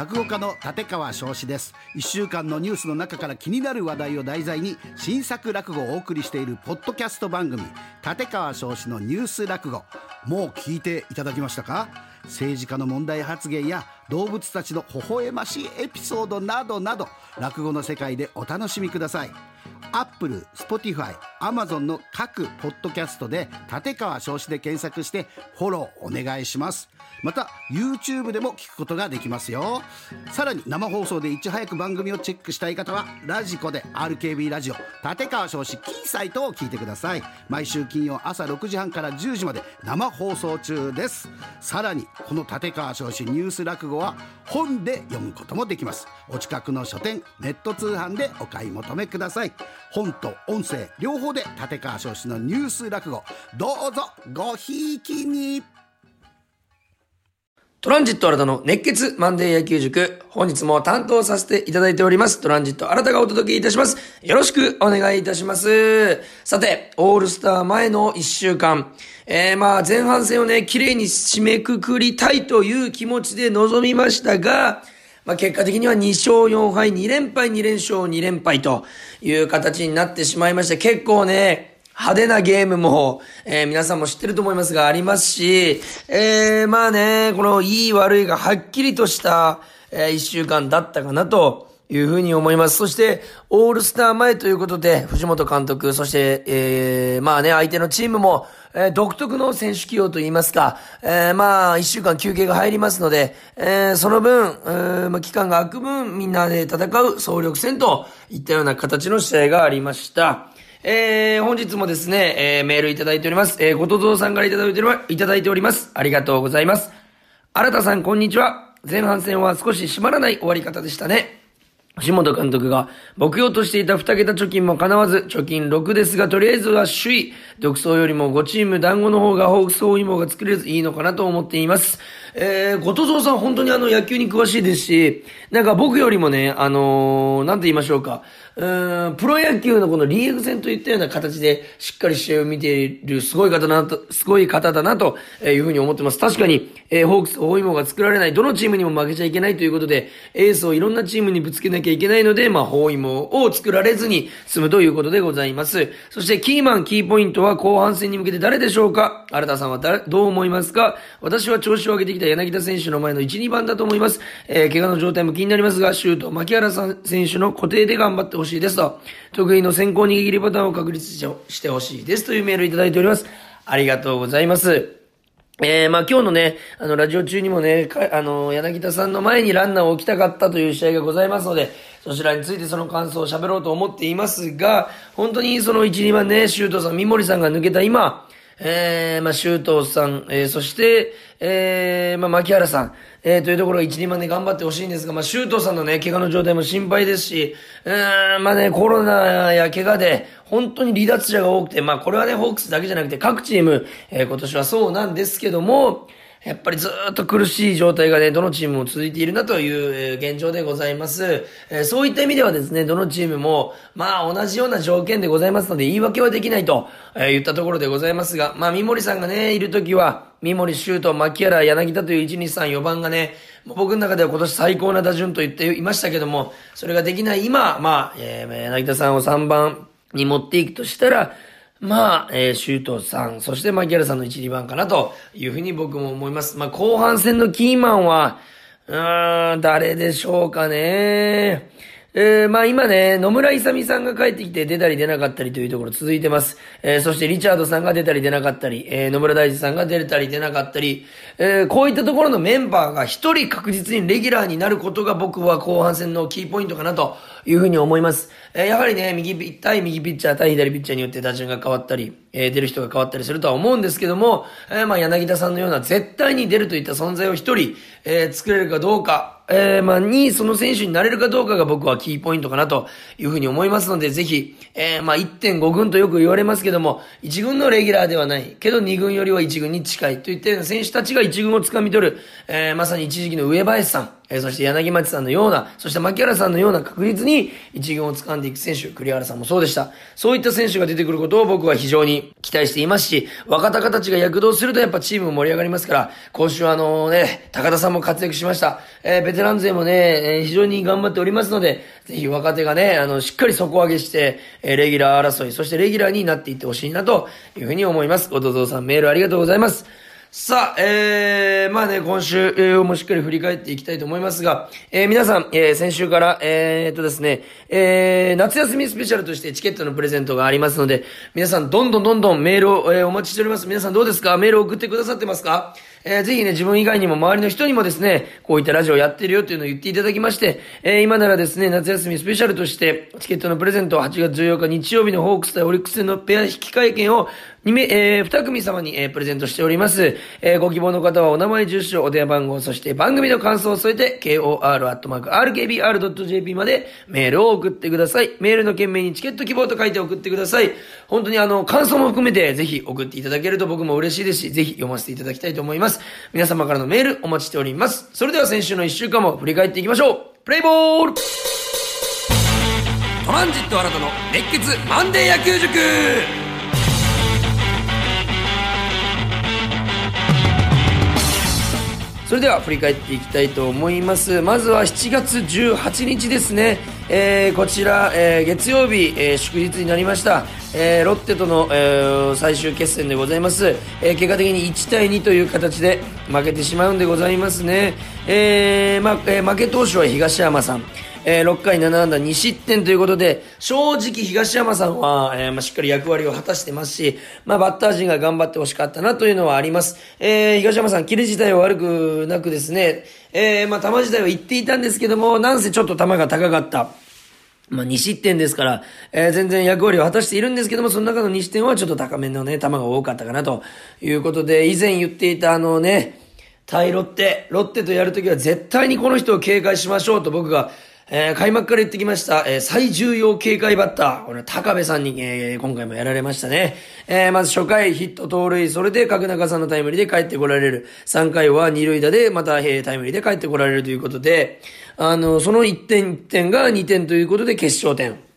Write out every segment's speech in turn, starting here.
落語家の立川翔志です。1週間のニュースの中から気になる話題を題材に新作落語をお送りしているポッドキャスト番組立川翔志のニュース落語。もう聞いていただきましたか？政治家の問題発言や動物たちの微笑ましいエピソードなどなど落語の世界でお楽しみください。アップル、スポティファイ、アマゾンの各ポッドキャストで立川翔志で検索してフォローお願いします。また YouTube でも聞くことができますよ。さらに生放送でいち早く番組をチェックしたい方はラジコで RKB ラジオ立川少子キーサイトを聞いてください。毎週金曜朝6時半から10時まで生放送中です。さらにこの立川少子ニュース落語は本で読むこともできます。お近くの書店ネット通販でお買い求めください。本と音声両方で立川少子のニュース落語どうぞごひいきにトランジット新たの熱血マンデー野球塾。本日も担当させていただいております。トランジット新たがお届けいたします。よろしくお願いいたします。さて、オールスター前の1週間。えー、まあ前半戦をね、綺麗に締めくくりたいという気持ちで臨みましたが、まあ結果的には2勝4敗、2連敗、2連勝、2連敗という形になってしまいまして。結構ね、派手なゲームも、えー、皆さんも知ってると思いますがありますし、えー、まあね、この良い悪いがはっきりとした、えー、一週間だったかなと、いうふうに思います。そして、オールスター前ということで、藤本監督、そして、えー、まあね、相手のチームも、えー、独特の選手起用といいますか、えー、まあ、一週間休憩が入りますので、えー、その分、えー、まあ、期間が空く分、みんなで戦う総力戦といったような形の試合がありました。えー、本日もですね、えー、メールいただいております。えー、ごとぞうさんからいただいておりいただいております。ありがとうございます。新田さん、こんにちは。前半戦は少し締まらない終わり方でしたね。橋本監督が目標としていた2桁貯金も叶わず、貯金6ですが、とりあえずは首位、独走よりも5チーム団子の方がホークス芋が作れずいいのかなと思っています。えー、ごとぞうさん本当にあの野球に詳しいですし、なんか僕よりもね、あのー、なんて言いましょうか、うん、プロ野球のこのリーグ戦といったような形でしっかり試合を見ているすごい方だなと、すごい方だなというふうに思ってます。確かに、えー、ホークス、大芋が作られない、どのチームにも負けちゃいけないということで、エースをいろんなチームにぶつけなきゃいけないので、まあ、包囲網を作られずに済むということでございます。そして、キーマン、キーポイントは後半戦に向けて誰でしょうか？新田さんは誰、どう思いますか？私は調子を上げてきた柳田選手の前の1、2番だと思います。えー、怪我の状態も気になりますが、シュート、牧原さん選手の固定で頑張ってほしいですと。得意の先行握りボタンを確立してほしいですというメールいただいております。ありがとうございます。えー、まあ今日のね、あの、ラジオ中にもね、あの、柳田さんの前にランナーを置きたかったという試合がございますので、そちらについてその感想を喋ろうと思っていますが、本当にその1、2番ね、シュートさん、三森さんが抜けた今、えー、まあ、周東さん、えー、そして、えー、まあ、牧原さん、えー、というところが一人まで頑張ってほしいんですが、まあ、周東さんのね、怪我の状態も心配ですし、うーん、まあね、コロナや怪我で、本当に離脱者が多くて、まあ、これはね、ホークスだけじゃなくて、各チーム、えー、今年はそうなんですけども、やっぱりずっと苦しい状態がね、どのチームも続いているなという現状でございます。えそういった意味ではですね、どのチームも、まあ同じような条件でございますので、言い訳はできないと、え言ったところでございますが、まあ三森さんがね、いるときは、三森、周東、牧原、柳田という1、2、3、4番がね、僕の中では今年最高な打順と言っていましたけども、それができない今、まあ、えー、柳田さんを3番に持っていくとしたら、まあ、えー、周東さん、そして牧原さんの1、2番かなというふうに僕も思います。まあ、後半戦のキーマンは、うーん、誰でしょうかね。えー、まあ今ね、野村勇さんが帰ってきて出たり出なかったりというところ続いてます。えー、そしてリチャードさんが出たり出なかったり、えー、野村大地さんが出れたり出なかったり、えー、こういったところのメンバーが一人確実にレギュラーになることが僕は後半戦のキーポイントかなというふうに思います。えー、やはりね、右、対右ピッチャー、対左ピッチャーによって打順が変わったり、えー、出る人が変わったりするとは思うんですけども、えー、まあ柳田さんのような絶対に出るといった存在を一人、えー、作れるかどうか、えー、まあ、に、その選手になれるかどうかが僕はキーポイントかなというふうに思いますので、ぜひ、えー、まあ、1.5軍とよく言われますけども、1軍のレギュラーではない、けど2軍よりは1軍に近い。といったような選手たちが1軍を掴み取る、えー、まさに一時期の上林さん、え、そして柳町さんのような、そして牧原さんのような確実に一軍を掴んでいく選手、栗原さんもそうでした。そういった選手が出てくることを僕は非常に期待していますし、若手たちが躍動するとやっぱチーム盛り上がりますから、今週はあのね、高田さんも活躍しました。えー、ベテラン勢もね、えー、非常に頑張っておりますので、ぜひ若手がね、あの、しっかり底上げして、えー、レギュラー争い、そしてレギュラーになっていってほしいなというふうに思います。おとぞうさんメールありがとうございます。さあ、えー、まあね、今週、を、もしっかり振り返っていきたいと思いますが、えー、皆さん、えー、先週から、えー、っとですね、えー、夏休みスペシャルとしてチケットのプレゼントがありますので、皆さん、どんどんどんどんメールを、えー、お待ちしております。皆さんどうですか？メールを送ってくださってますか？えー、ぜひね、自分以外にも周りの人にもですね、こういったラジオやってるよっていうのを言っていただきまして、えー、今ならですね、夏休みスペシャルとして、チケットのプレゼント、8月14日日曜日のホークス対オリックスのペア引き換え券を2名、えー、2組様に、えー、プレゼントしております。えー、ご希望の方はお名前、住所、お電話番号、そして番組の感想を添えて、kor.rkbr.jp までメールを送ってください。メールの件名にチケット希望と書いて送ってください。本当にあの、感想も含めてぜひ送っていただけると僕も嬉しいですし、ぜひ読ませていただきたいと思います。皆様からのメールお待ちしております。それでは先週の1週間も振り返っていきましょう。プレイボールトランジット新たの熱血マンデー野球塾それでは振り返っていきたいと思います。まずは7月18日ですね。えー、こちら、えー、月曜日、えー、祝日になりました。え、ロッテとの、え、最終決戦でございます。え、結果的に1対2という形で負けてしまうんでございますね。えー、ま、え、負け投手は東山さん。えー、6回7安打2失点ということで、正直東山さんは、えー、まあ、しっかり役割を果たしてますし、まあ、バッター陣が頑張ってほしかったなというのはあります。えー、東山さん、キレ自体は悪くなくですね、えー、まあ、球自体は言っていたんですけども、なんせちょっと球が高かった。まあ、2失点ですから、えー、全然役割を果たしているんですけども、その中の2失点はちょっと高めのね、球が多かったかなということで、以前言っていたあのね、対ロッテ、ロッテとやるときは絶対にこの人を警戒しましょうと僕がえー、開幕から言ってきました、えー、最重要警戒バッター。これ、高部さんに、えー、今回もやられましたね。え、まず初回ヒット盗塁、それで角中さんのタイムリーで帰ってこられる。3回は二塁打でまた、えー、タイムリーで帰ってこられるということで、あの、その1点1点が2点ということで決勝点。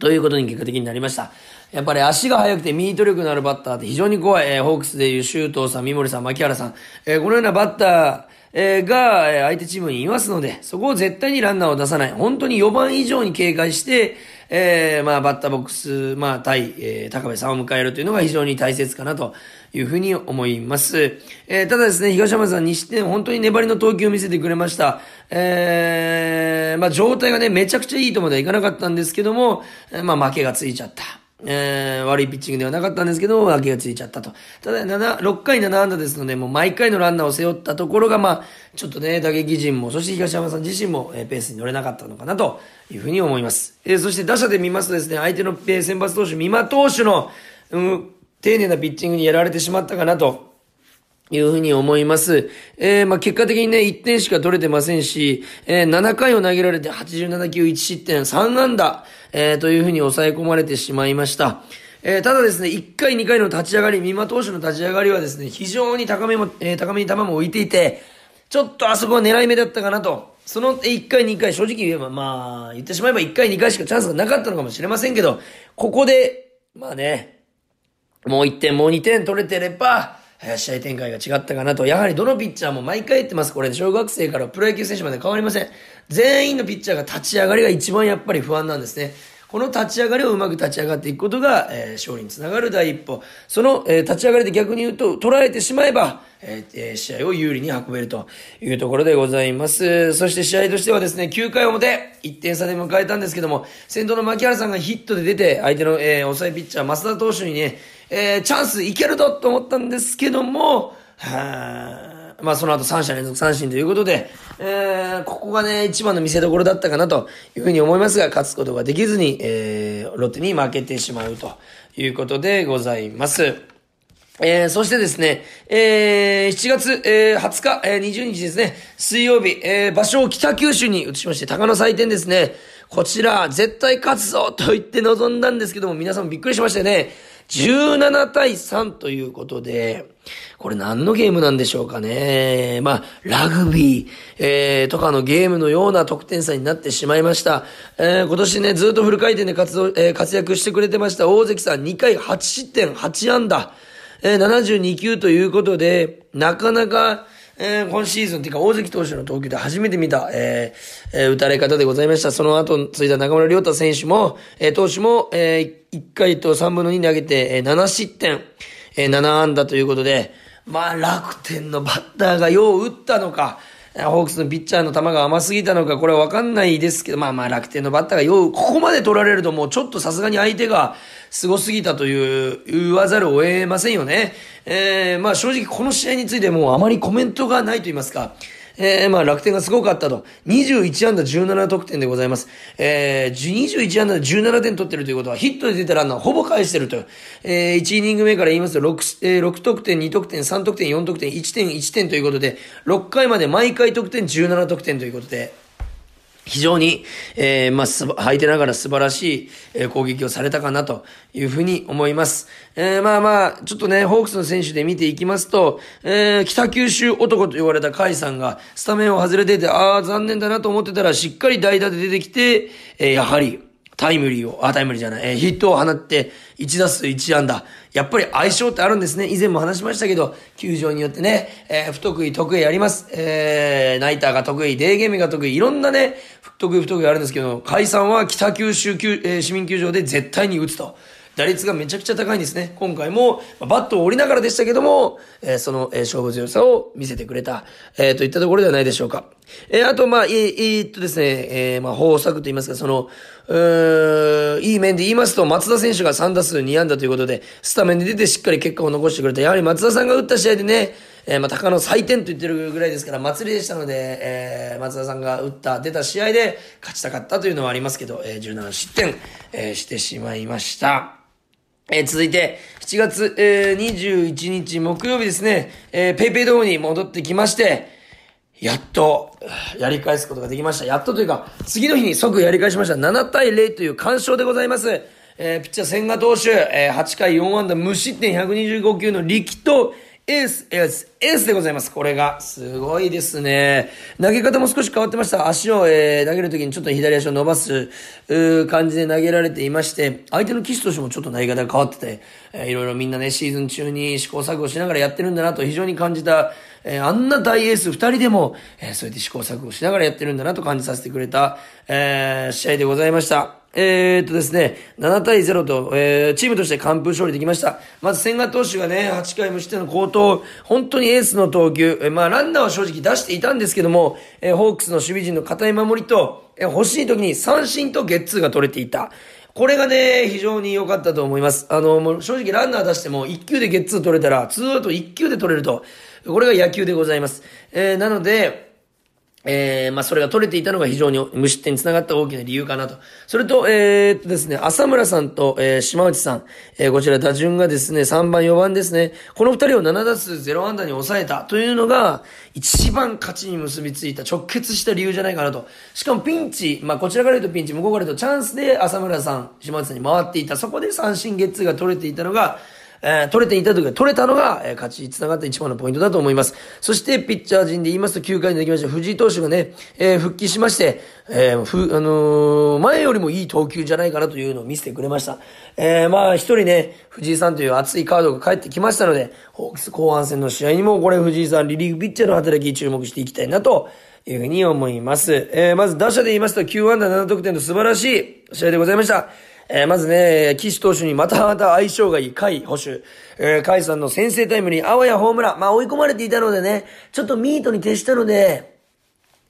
ということに結果的になりました。やっぱり足が速くてミート力のあるバッターって非常に怖い、えー、ホークスでいう周東さん、三森さん、牧原さん、えー、このようなバッター、えー、が、え相手チームにいますので、そこを絶対にランナーを出さない。本当に4番以上に警戒して、えー、まあ、バッターボックス、まあ、対、えー、高部さんを迎えるというのが非常に大切かなというふうに思います。えー、ただですね、東山さん西点本当に粘りの投球を見せてくれました。えー、まあ、状態がね、めちゃくちゃいいとまではいかなかったんですけども、まあ、負けがついちゃった。えー、悪いピッチングではなかったんですけど、負けがついちゃったと。ただ、7、6回7安打ですので、もう毎回のランナーを背負ったところが、まあ、ちょっとね、打撃陣も、そして東山さん自身も、えー、ペースに乗れなかったのかなというふうに思います。えー、そして打者で見ますとですね、相手の、えー、先発投手、三馬投手の、うん、丁寧なピッチングにやられてしまったかなと。いうふうに思います。えー、まあ、結果的にね、1点しか取れてませんし、えー、7回を投げられて87球1失点3安打、えー、というふうに抑え込まれてしまいました。えー、ただですね、1回2回の立ち上がり、三馬投手の立ち上がりはですね、非常に高めも、えー、高めに球も浮いていて、ちょっとあそこは狙い目だったかなと。その1回2回、正直言えば、まあ、言ってしまえば1回2回しかチャンスがなかったのかもしれませんけど、ここで、まあね、もう1点、もう2点取れてれば、試合展開が違ったかなと。やはりどのピッチャーも毎回言ってます。これ、小学生からプロ野球選手まで変わりません。全員のピッチャーが立ち上がりが一番やっぱり不安なんですね。この立ち上がりをうまく立ち上がっていくことが、えー、勝利につながる第一歩。その、えー、立ち上がりで逆に言うと、捉えてしまえば、えー、試合を有利に運べるというところでございます。そして試合としてはですね、9回表、1点差で迎えたんですけども、先頭の牧原さんがヒットで出て、相手の、えー、抑えピッチャー、増田投手にね、えー、チャンスいけるぞと思ったんですけども、はまあその後3者連続三振ということで、えー、ここがね、一番の見せ所だったかなというふうに思いますが、勝つことができずに、えー、ロッテに負けてしまうということでございます。えー、そしてですね、えー、7月、えー、20日、えー、20日ですね、水曜日、えー、場所を北九州に移しまして、高野祭典ですね、こちら、絶対勝つぞと言って臨んだんですけども、皆さんびっくりしましたよね。17対3ということで、これ何のゲームなんでしょうかね。まあ、ラグビー、えー、とかのゲームのような得点差になってしまいました。えー、今年ね、ずっとフル回転で活動、えー、活躍してくれてました大関さん2回8失点8安打、えー、72球ということで、なかなか、えー、今シーズンっていうか大関投手の投球で初めて見た、えー、えー、打たれ方でございました。その後、ついた中村亮太選手も、えー、投手も、えー、1回と3分の2投げて、えー、7失点、えー、7安打ということで、まあ、楽天のバッターがよう打ったのか、ホークスのピッチャーの球が甘すぎたのか、これはわかんないですけど、まあまあ楽天のバッターがよう、ここまで取られるともうちょっとさすがに相手が凄すぎたという言わざるを得ませんよね。えー、まあ正直この試合についてもうあまりコメントがないと言いますか、えー、まあ楽天がすごかったと。21安打17得点でございます。えー、21安打17点取ってるということは、ヒットで出たランナーほぼ返してると。えー、1イニング目から言いますと、6、えー、6得点、2得点、3得点、4得点、1点、1点ということで、6回まで毎回得点17得点ということで、非常に、えー、まあ、すば、履いてながら素晴らしい、えー、攻撃をされたかなというふうに思います。えー、まあまあ、ちょっとね、ホークスの選手で見ていきますと、えー、北九州男と言われた甲斐さんが、スタメンを外れてて、ああ、残念だなと思ってたら、しっかり代打で出てきて、えー、やはり、タイムリーを、あ、タイムリーじゃない、えー、ヒットを放って、1打数1安打。やっぱり相性ってあるんですね。以前も話しましたけど、球場によってね、えー、不得意、得意あります。えー、ナイターが得意、デーゲームが得意、いろんなね、不得意、不得意あるんですけど、解散は北九州、えー、市民球場で絶対に打つと。打率がめちゃくちゃ高いんですね。今回も、バットを折りながらでしたけども、えー、その、えー、勝負強さを見せてくれた、えー、といったところではないでしょうか。えー、あと、まあ、えー、えー、っとですね、えー、まあ、方策と言いますか、その、うーいい面で言いますと、松田選手が3打数2安打ということで、スタメンで出てしっかり結果を残してくれた。やはり松田さんが打った試合でね、えー、まあ、高野祭典と言ってるぐらいですから、祭りでしたので、えー、松田さんが打った、出た試合で勝ちたかったというのはありますけど、えー、17失点、えー、してしまいました。えー、続いて、7月、えー、21日木曜日ですね、えー、ペイペイドームに戻ってきまして、やっと、やり返すことができました。やっとというか、次の日に即やり返しました。7対0という完勝でございます。えー、ピッチャー千賀投手、えー、8回4安打無失点125球の力投、エース、エース、エースでございます。これが、すごいですね。投げ方も少し変わってました。足を、えー、投げるときにちょっと左足を伸ばす、感じで投げられていまして、相手の騎士としてもちょっと投げ方が変わってて、えー、いろいろみんなね、シーズン中に試行錯誤しながらやってるんだなと非常に感じた、えー、あんな大エース二人でも、えー、そうやって試行錯誤しながらやってるんだなと感じさせてくれた、えー、試合でございました。えー、っとですね、7対0と、えー、チームとして完封勝利できました。まず千賀投手がね、8回無失点の好投、本当にエースの投球、えー、まあランナーは正直出していたんですけども、えー、ホークスの守備陣の堅い守りと、えー、欲しい時に三振とゲッツーが取れていた。これがね、非常に良かったと思います。あの、もう正直ランナー出しても1球でゲッツー取れたら、2アウト1球で取れると。これが野球でございます。えー、なので、えー、まあ、それが取れていたのが非常に無失点につながった大きな理由かなと。それと、えー、っとですね、浅村さんと、えー、島内さん、えー、こちら打順がですね、3番、4番ですね。この2人を7打数0安打に抑えたというのが、一番勝ちに結びついた、直結した理由じゃないかなと。しかもピンチ、まあ、こちらから言うとピンチ、向こうから言うとチャンスで浅村さん、島内さんに回っていた。そこで三振ゲッツーが取れていたのが、えー、取れていた時は取れたのが、えー、勝ちにつながった一番のポイントだと思います。そして、ピッチャー陣で言いますと9回にできました藤井投手がね、えー、復帰しまして、えー、ふ、あのー、前よりもいい投球じゃないかなというのを見せてくれました。えー、まあ、一人ね、藤井さんという熱いカードが返ってきましたので、ホークス後半戦の試合にもこれ藤井さんリリーフピッチャーの働き注目していきたいなと、いうふうに思います。えー、まず打者で言いますと9安打7得点と素晴らしい試合でございました。えー、まずね、岸投手にまたまた相性がいい甲斐捕手。えー、甲斐さんの先制タイムリー、あわやホームラン。まあ追い込まれていたのでね、ちょっとミートに徹したので、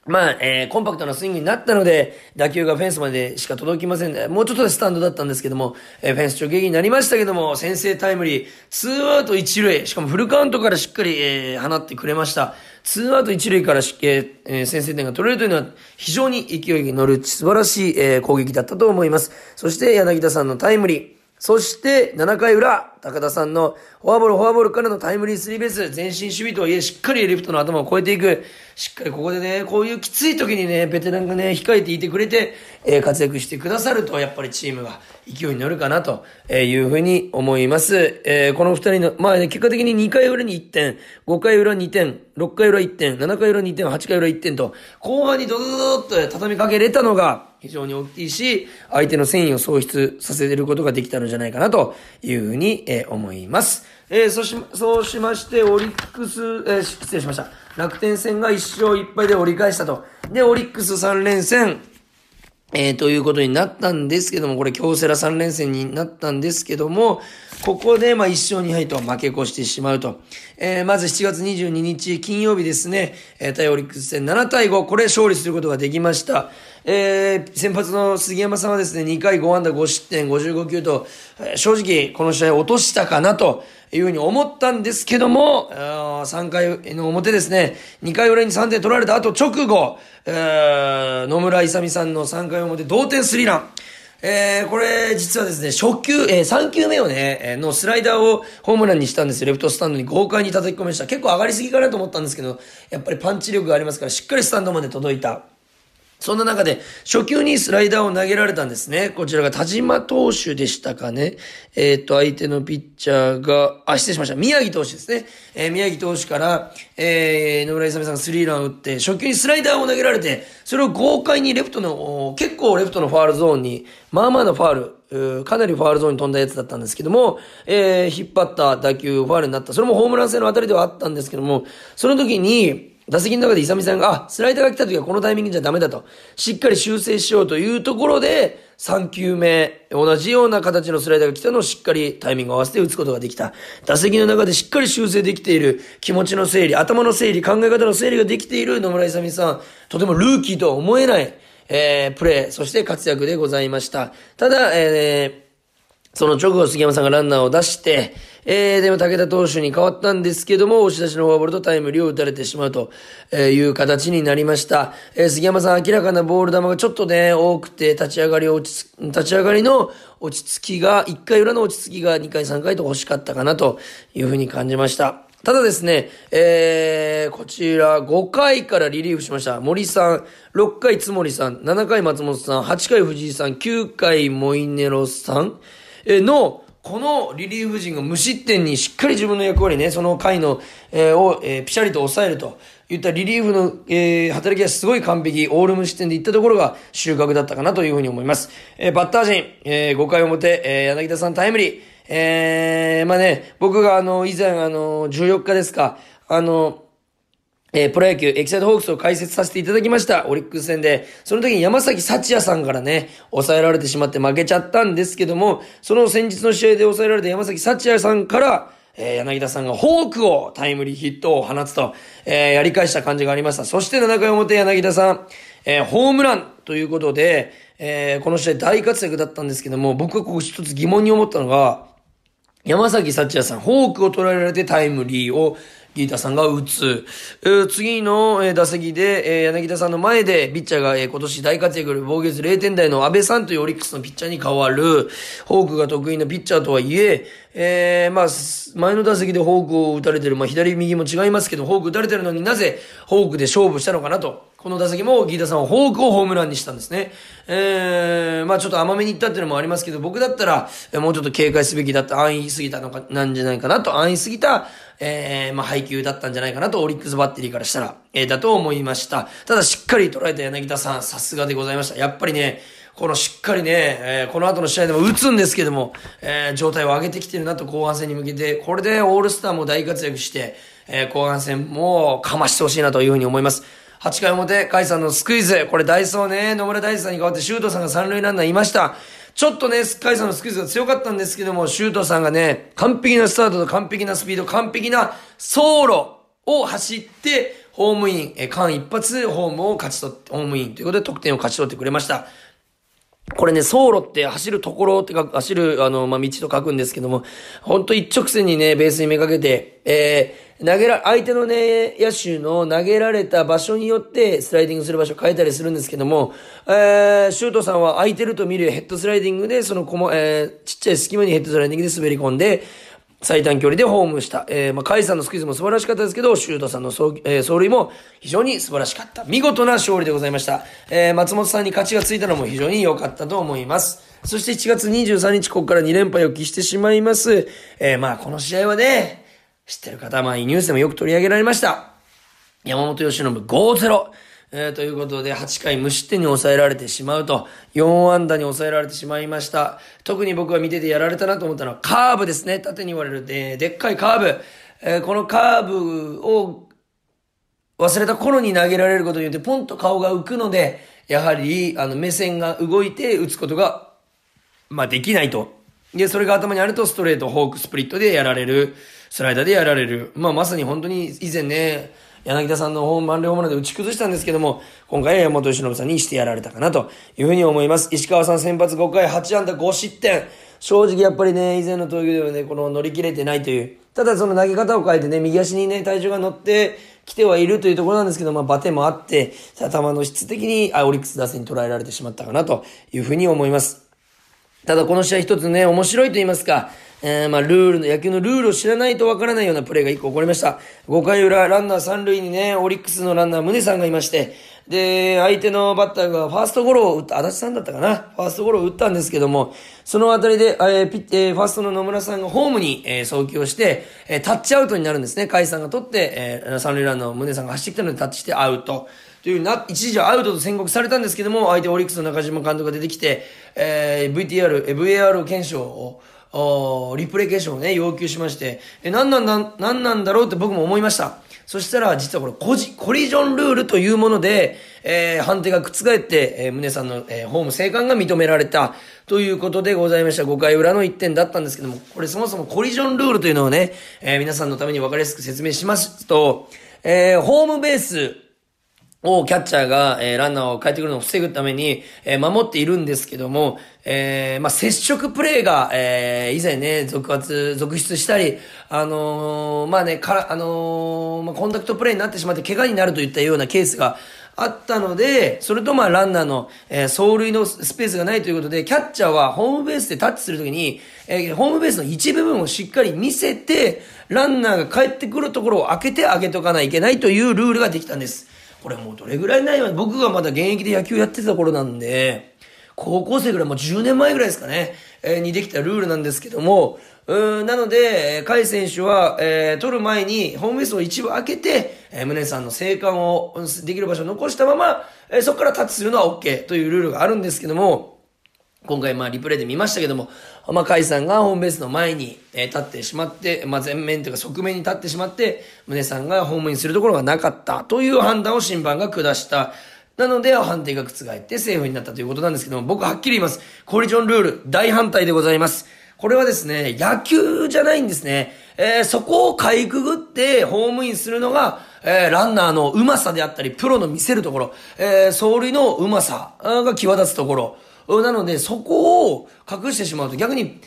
まあ、えー、コンパクトなスイングになったので、打球がフェンスまでしか届きませんで、もうちょっとでスタンドだったんですけども、えー、フェンス直撃になりましたけども、先制タイムリー、ツーアウト一塁、しかもフルカウントからしっかり、えー、放ってくれました。ツーアウト一塁からし、えー、先制点が取れるというのは、非常に勢いに乗る素晴らしい、えー、攻撃だったと思います。そして、柳田さんのタイムリー、そして、7回裏、高田さんのフォアボール、フォアボールからのタイムリースリーベース、前進守備とはいえ、しっかりレフトの頭を越えていく。しっかりここでね、こういうきつい時にね、ベテランがね、控えていてくれて、えー、活躍してくださると、やっぱりチームが勢いに乗るかなというふうに思います。えー、この二人の、まあね、結果的に2回裏に1点、5回裏2点、6回裏1点、7回裏2点、8回裏1点と、後半にドドドドッと畳みかけれたのが、非常に大きいし、相手の戦意を喪失させることができたのじゃないかなというふうに、えー、思います。えー、そし、そうしまして、オリックス、えー、失礼しました。楽天戦が1勝1敗で折り返したと。で、オリックス3連戦、えー、ということになったんですけども、これ京セラ3連戦になったんですけども、ここで、まあ、1勝2敗と負け越してしまうと。えー、まず7月22日金曜日ですね、えー、対オリックス戦7対5、これ勝利することができました。えー、先発の杉山さんはですね、2回5安打5失点55球と、えー、正直この試合落としたかなというふうに思ったんですけども、3回の表ですね、2回裏に3点取られた後直後、野村勇さんの3回表同点スリーラン。えー、これ、実はですね、初球、えー、3球目をね、えー、のスライダーをホームランにしたんですよ。レフトスタンドに豪快に叩き込みました。結構上がりすぎかなと思ったんですけど、やっぱりパンチ力がありますから、しっかりスタンドまで届いた。そんな中で、初球にスライダーを投げられたんですね。こちらが田島投手でしたかね。えっ、ー、と、相手のピッチャーが、あ、失礼しました。宮城投手ですね。えー、宮城投手から、えー、野村勇さんがスリーランを打って、初球にスライダーを投げられて、それを豪快にレフトの、結構レフトのファールゾーンに、まあまあのファール、かなりファールゾーンに飛んだやつだったんですけども、えー、引っ張った打球、ファールになった。それもホームラン性の当たりではあったんですけども、その時に、打席の中でイサミさんが、あ、スライダーが来た時はこのタイミングじゃダメだと、しっかり修正しようというところで、3球目、同じような形のスライダーが来たのをしっかりタイミングを合わせて打つことができた。打席の中でしっかり修正できている気持ちの整理、頭の整理、考え方の整理ができている野村勇さん、とてもルーキーとは思えない、えー、プレー、そして活躍でございました。ただ、えー、その直後杉山さんがランナーを出して、えー、でも武田投手に変わったんですけども、押し出しのフォアボールとタイムリーを打たれてしまうという形になりました。えー、杉山さん明らかなボール球がちょっとね、多くて、立ち上がり落ち立ち上がりの落ち着きが、1回裏の落ち着きが2回3回と欲しかったかなというふうに感じました。ただですね、えー、こちら5回からリリーフしました。森さん、6回津森さん、7回松本さん、8回藤井さん、9回モイネロさん、の、このリリーフ陣が無失点にしっかり自分の役割ね、その回の、えー、を、えー、ピシャリと抑えるといったリリーフの、えー、働きはすごい完璧、オール無失点でいったところが収穫だったかなというふうに思います。えー、バッター陣、えー、5回表、えー、柳田さんタイムリー、えー、まあね、僕があの、以前あの、14日ですか、あの、えー、プロ野球エキサイトホークスを解説させていただきました。オリックス戦で。その時に山崎幸也さんからね、抑えられてしまって負けちゃったんですけども、その先日の試合で抑えられた山崎幸也さんから、えー、柳田さんがフォークをタイムリーヒットを放つと、えー、やり返した感じがありました。そして7回表柳田さん、えー、ホームランということで、えー、この試合大活躍だったんですけども、僕がここ一つ疑問に思ったのが、山崎幸也さん、フォークを捉えられてタイムリーをギータさんが打つ。次の打席で、柳田さんの前で、ピッチャーが今年大活躍防御率0点台の安倍さんというオリックスのピッチャーに変わる。ホークが得意なピッチャーとはいえ、えー、まあ、前の打席でホークを打たれてる、まあ、左右も違いますけど、ホーク打たれてるのになぜホークで勝負したのかなと。この打席もギータさんはフォークをホームランにしたんですね。えー、まあちょっと甘めにいったっていうのもありますけど、僕だったら、もうちょっと警戒すべきだった、安易すぎたのか、なんじゃないかなと、安易すぎた、えー、まあ配球だったんじゃないかなと、オリックスバッテリーからしたら、えー、だと思いました。ただしっかり捉えた柳田さん、さすがでございました。やっぱりね、このしっかりね、えー、この後の試合でも打つんですけども、えー、状態を上げてきてるなと後半戦に向けて、これでオールスターも大活躍して、えー、後半戦もかましてほしいなというふうに思います。8回表、甲斐さんのスクイズ。これダイソーね、野村大地さんに代わってシュートさんが三塁ランナーいました。ちょっとね、甲斐さんのスクイズが強かったんですけども、シュートさんがね、完璧なスタートと完璧なスピード、完璧な走路を走って、ホームイン、え、間一発ホームを勝ち取って、ホームインということで得点を勝ち取ってくれました。これね、走路って走るところってか、走る、あの、まあ、道と書くんですけども、ほんと一直線にね、ベースにめがけて、えー、投げら、相手のね、野手の投げられた場所によって、スライディングする場所変えたりするんですけども、えー、シュートさんは空いてると見るヘッドスライディングで、そのこも、えー、ちっちゃい隙間にヘッドスライディングで滑り込んで、最短距離でホームした。えー、まあ、カイさんのスクイズも素晴らしかったですけど、シュートさんの走,、えー、走塁も非常に素晴らしかった。見事な勝利でございました。えー、松本さんに勝ちがついたのも非常に良かったと思います。そして1月23日、ここから2連敗を喫してしまいます。えー、まあ、この試合はね、知ってる方、まあ、ニュースでもよく取り上げられました。山本由伸5-0。えー、ということで、8回無失点に抑えられてしまうと、4安打に抑えられてしまいました。特に僕が見ててやられたなと思ったのは、カーブですね。縦に言われる、で、でっかいカーブ。えー、このカーブを忘れた頃に投げられることによって、ポンと顔が浮くので、やはり、あの、目線が動いて打つことが、まあ、できないと。で、それが頭にあると、ストレート、フォーク、スプリットでやられる。スライダーでやられる。まあ、まさに本当に以前ね、柳田さんのホーム満塁ホームランで打ち崩したんですけども、今回は山本由伸さんにしてやられたかなというふうに思います。石川さん先発5回8安打5失点。正直やっぱりね、以前の投球ではね、この乗り切れてないという。ただその投げ方を変えてね、右足にね、体重が乗ってきてはいるというところなんですけど、まあ、バテもあって、頭の質的に、あ、オリックス打線に捉えられてしまったかなというふうに思います。ただこの試合一つね、面白いと言いますか、えー、まあ、ルールの、野球のルールを知らないとわからないようなプレーが一個起こりました。5回裏、ランナー三塁にね、オリックスのランナー、宗さんがいまして、で、相手のバッターがファーストゴロを打った、足立さんだったかな？ファーストゴロを打ったんですけども、そのあたりで、えー、ピッ、えー、ファーストの野村さんがホームに、えー、送球をして、えー、タッチアウトになるんですね。甲斐さんが取って、えー、三塁ランナーの宗さんが走ってきたのでタッチしてアウト。というな、一時はアウトと宣告されたんですけども、相手オリックスの中島監督が出てきて、えー、VTR、VAR 検証を、リプレイケーションをね、要求しまして、え、何なんだ、何なんだろうって僕も思いました。そしたら、実はこれ、コジ、コリジョンルールというもので、えー、判定が覆って、えー、宗さんの、えー、ホーム生還が認められた、ということでございました。5回裏の1点だったんですけども、これそもそもコリジョンルールというのをね、えー、皆さんのために分かりやすく説明しますと、えー、ホームベース、をキャッチャーが、えー、ランナーを帰ってくるのを防ぐために、えー、守っているんですけども、えー、まあ、接触プレーが、えー、以前ね、続発、続出したり、あのー、まあね、から、あの、まあ、コンタクトプレーになってしまって怪我になるといったようなケースがあったので、それとまあランナーの、えー、走塁のスペースがないということで、キャッチャーはホームベースでタッチするときに、えー、ホームベースの一部分をしっかり見せて、ランナーが帰ってくるところを開けてあげとかないといけないというルールができたんです。これもうどれぐらいないわ。僕がまだ現役で野球やってた頃なんで、高校生ぐらい、もう10年前ぐらいですかね、えー、にできたルールなんですけども、うん、なので、甲斐選手は、えー、取る前に、ホームベースを一部開けて、えー、宗さんの生還を、できる場所を残したまま、えー、そこからタッチするのは OK というルールがあるんですけども、今回まあリプレイで見ましたけども、まあ、甲斐さんがホームベースの前に、え、立ってしまって、まあ、前面というか側面に立ってしまって、宗さんがホームインするところがなかったという判断を審判が下した。なので、判定が覆ってセーフになったということなんですけども、僕はっきり言います。コリジョンルール、大反対でございます。これはですね、野球じゃないんですね。えー、そこをかいくぐってホームインするのが、えー、ランナーの上手さであったり、プロの見せるところ、えー、走塁の上手さが際立つところ、なので、そこを隠してしまうと逆に、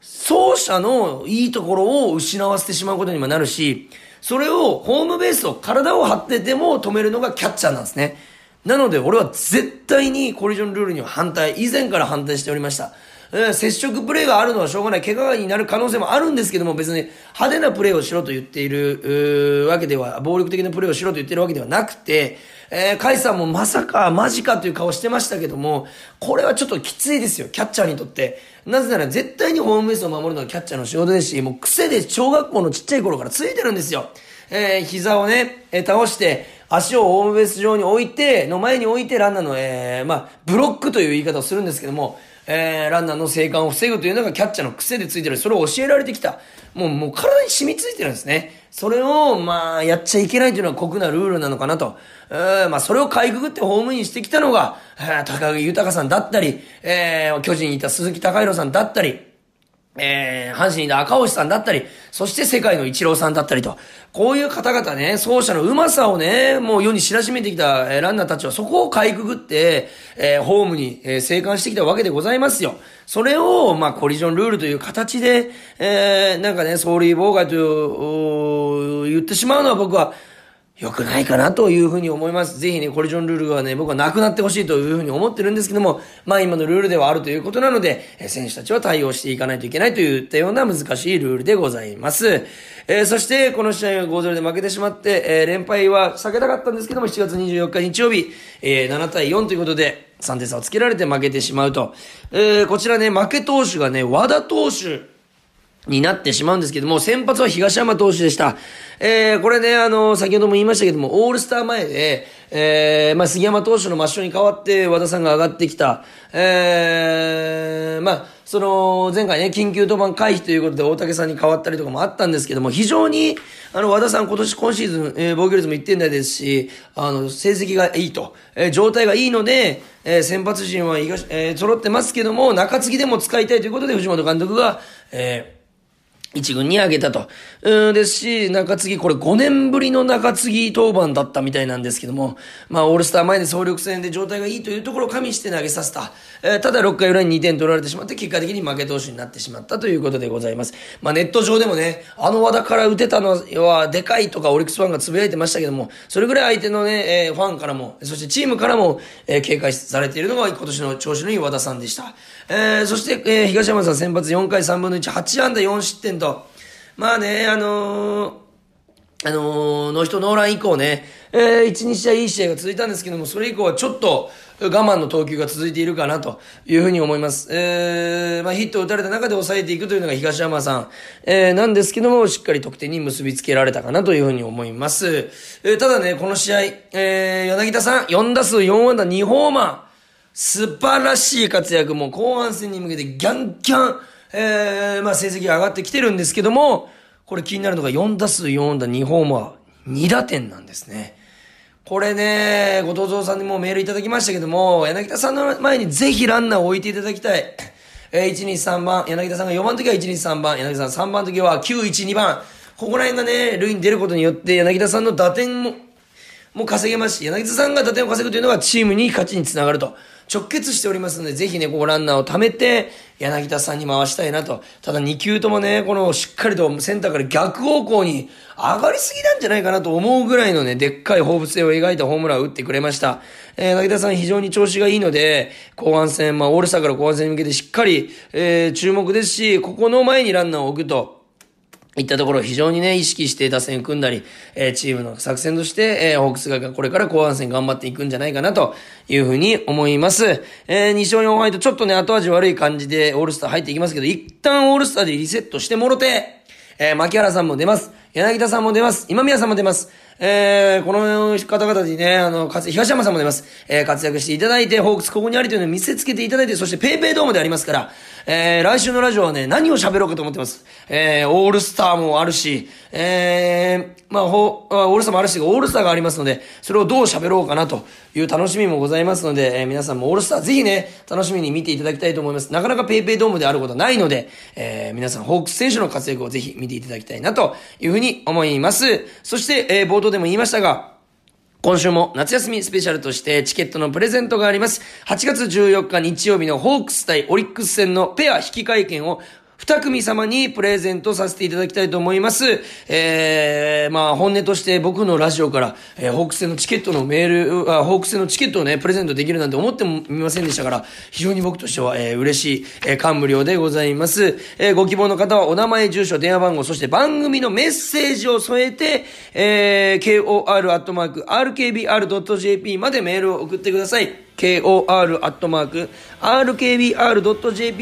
走者のいいところを失わせてしまうことにもなるし、それを、ホームベースを体を張ってでも止めるのがキャッチャーなんですね。なので、俺は絶対にコリジョンルールには反対、以前から反対しておりました。え、接触プレーがあるのはしょうがない。怪我になる可能性もあるんですけども、別に派手なプレーをしろと言っている、わけでは、暴力的なプレーをしろと言ってるわけではなくて、えー、カイさんもまさか、マジかという顔してましたけども、これはちょっときついですよ、キャッチャーにとって。なぜなら絶対にホームベースを守るのがキャッチャーの仕事ですし、もう癖で小学校のちっちゃい頃からついてるんですよ。えー、膝をね、えー、倒して、足をホームベース上に置いて、の前に置いて、ランナーの、えー、まあ、ブロックという言い方をするんですけども、えー、ランナーの生還を防ぐというのがキャッチャーの癖でついてる。それを教えられてきた。もう、もう体に染みついてるんですね。それを、まあ、やっちゃいけないというのは酷なルールなのかなと。えー、まあ、それをかいくぐってホームインしてきたのが、えー、高木豊さんだったり、えー、巨人にいた鈴木隆弘さんだったり、えー、阪神の赤星さんだったり、そして世界のイチローさんだったりと、こういう方々ね、奏者の上手さをね、もう世に知らしめてきた、えー、ランナーたちはそこをかいくぐって、えー、ホームに、えー、生還してきたわけでございますよ。それを、まあ、コリジョンルールという形で、えー、なんかね、ソーリー妨害と言ってしまうのは僕は、良くないかなというふうに思います。ぜひね、コリジョンルールはね、僕はなくなってほしいというふうに思ってるんですけども、まあ今のルールではあるということなので、選手たちは対応していかないといけないといったような難しいルールでございます。えー、そして、この試合は5-0で負けてしまって、えー、連敗は避けたかったんですけども、7月24日日曜日、えー、7対4ということで、3点差をつけられて負けてしまうと。えー、こちらね、負け投手がね、和田投手、になってしまうんですけども、先発は東山投手でした。えー、これね、あの、先ほども言いましたけども、オールスター前で、えー、まあ、杉山投手の抹消に代わって和田さんが上がってきた。えー、まあ、その、前回ね、緊急登板回避ということで大竹さんに代わったりとかもあったんですけども、非常に、あの、和田さん今年、今シーズン、えー、防御率も1点台ですし、あの、成績がいいと、えー、状態がいいので、えー、先発陣は、えー、揃ってますけども、中継ぎでも使いたいということで、藤本監督が、えー、一軍に上げたと。うんですし、中継ぎ、これ5年ぶりの中継ぎ登板だったみたいなんですけども、まあ、オールスター前で総力戦で状態がいいというところを加味して投げさせた。えー、ただ6回裏に2点取られてしまって、結果的に負け投手になってしまったということでございます。まあ、ネット上でもね、あの和田から打てたのはでかいとかオリックスファンがつぶやいてましたけども、それぐらい相手のね、えー、ファンからも、そしてチームからも、えー、警戒されているのが今年の調子のいい和田さんでした。えー、そして、えー、東山さん先発4回3分の1、8安打4失点と、まあね、あのー、あのー、ノーヒットノーラン以降ね、えー、1、2試合いい試合が続いたんですけども、それ以降はちょっと我慢の投球が続いているかなというふうに思います。えー、まあヒットを打たれた中で抑えていくというのが東山さん、えー、なんですけども、しっかり得点に結びつけられたかなというふうに思います。えー、ただね、この試合、えー、柳田さん、4打数4安打2ホーマー、素晴らしい活躍も後半戦に向けてギャンギャン、えー、まあ成績上がってきてるんですけども、これ気になるのが4打数4打2ホーマー、2打点なんですね。これね、後藤蔵さんにもメールいただきましたけども、柳田さんの前にぜひランナーを置いていただきたい。えー、1、2、3番、柳田さんが4番の時は1、2、3番、柳田さん3番の時は9、1、2番。ここら辺がね、塁に出ることによって、柳田さんの打点も、も稼げますし、柳田さんが打点を稼ぐというのはチームに勝ちにつながると。直結しておりますので、ぜひね、ここランナーを貯めて、柳田さんに回したいなと。ただ2球ともね、このしっかりとセンターから逆方向に上がりすぎなんじゃないかなと思うぐらいのね、でっかい放物性を描いたホームランを打ってくれました。えー、柳田さん非常に調子がいいので、後半戦、まあ、オールスターから後半戦に向けてしっかり、えー、注目ですし、ここの前にランナーを置くと、いったところを非常にね、意識して打線組んだり、えー、チームの作戦として、えー、ホークスがこれから後半戦頑張っていくんじゃないかなというふうに思います。えー、2勝4敗とちょっとね、後味悪い感じでオールスター入っていきますけど、一旦オールスターでリセットしてもろて、えー、牧原さんも出ます。柳田さんも出ます。今宮さんも出ます。えー、この方々にね、あの、東山さんも出ます。えー、活躍していただいて、ホークスここにありというのを見せつけていただいて、そしてペイペイドームでありますから、えー、来週のラジオはね、何を喋ろうかと思ってます。えー、オールスターもあるし、えー、まあ、ほ、オールスターもあるし、オールスターがありますので、それをどう喋ろうかなという楽しみもございますので、えー、皆さんもオールスターぜひね、楽しみに見ていただきたいと思います。なかなかペイペイドームであることはないので、えー、皆さん、ホークス選手の活躍をぜひ見ていただきたいなというふうに思います。そして、えー、冒頭でも言いましたが、今週も夏休みスペシャルとしてチケットのプレゼントがあります。8月14日日曜日のホークス対オリックス戦のペア引き換え券を二組様にプレゼントさせていただきたいと思います。えー、まあ、本音として僕のラジオから、えー、ホークスのチケットのメール、あホークスのチケットをね、プレゼントできるなんて思ってもみませんでしたから、非常に僕としては、えー、嬉しい、えー、感無量でございます。えー、ご希望の方はお名前、住所、電話番号、そして番組のメッセージを添えて、えー、kor.rkbr.jp までメールを送ってください。kor.rkbr.jp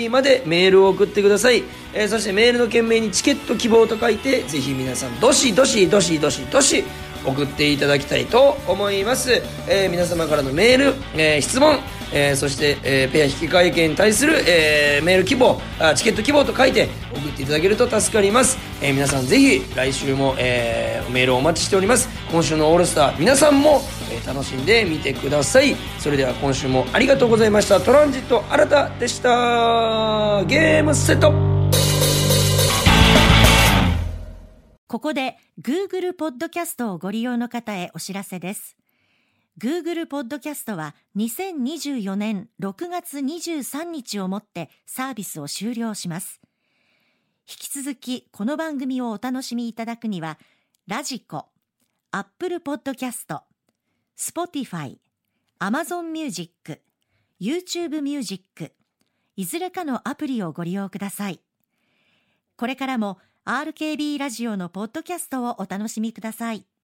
までメールを送ってください。えー、そしてメールの件名にチケット希望と書いて、ぜひ皆さん、どしどしどしどしどし送っていただきたいと思います。えー、皆様からのメール、えー、質問、えー、そして、えー、ペア引き換え券に対する、えー、メール希望あ、チケット希望と書いて送っていただけると助かります。えー、皆さんぜひ来週も、えー、メールをお待ちしております。今週のオールスター、皆さんも、楽しんでみてください。それでは今週もありがとうございました。トランジット新たでした。ゲームセットここで Google ポッドキャストをご利用の方へお知らせです。Google ポッドキャストは2024年6月23日をもってサービスを終了します。引き続きこの番組をお楽しみいただくには、ラジコ、Apple Podcast、Spotify、Amazon Music、YouTube Music、いずれかのアプリをご利用ください。これからも RKB ラジオのポッドキャストをお楽しみください。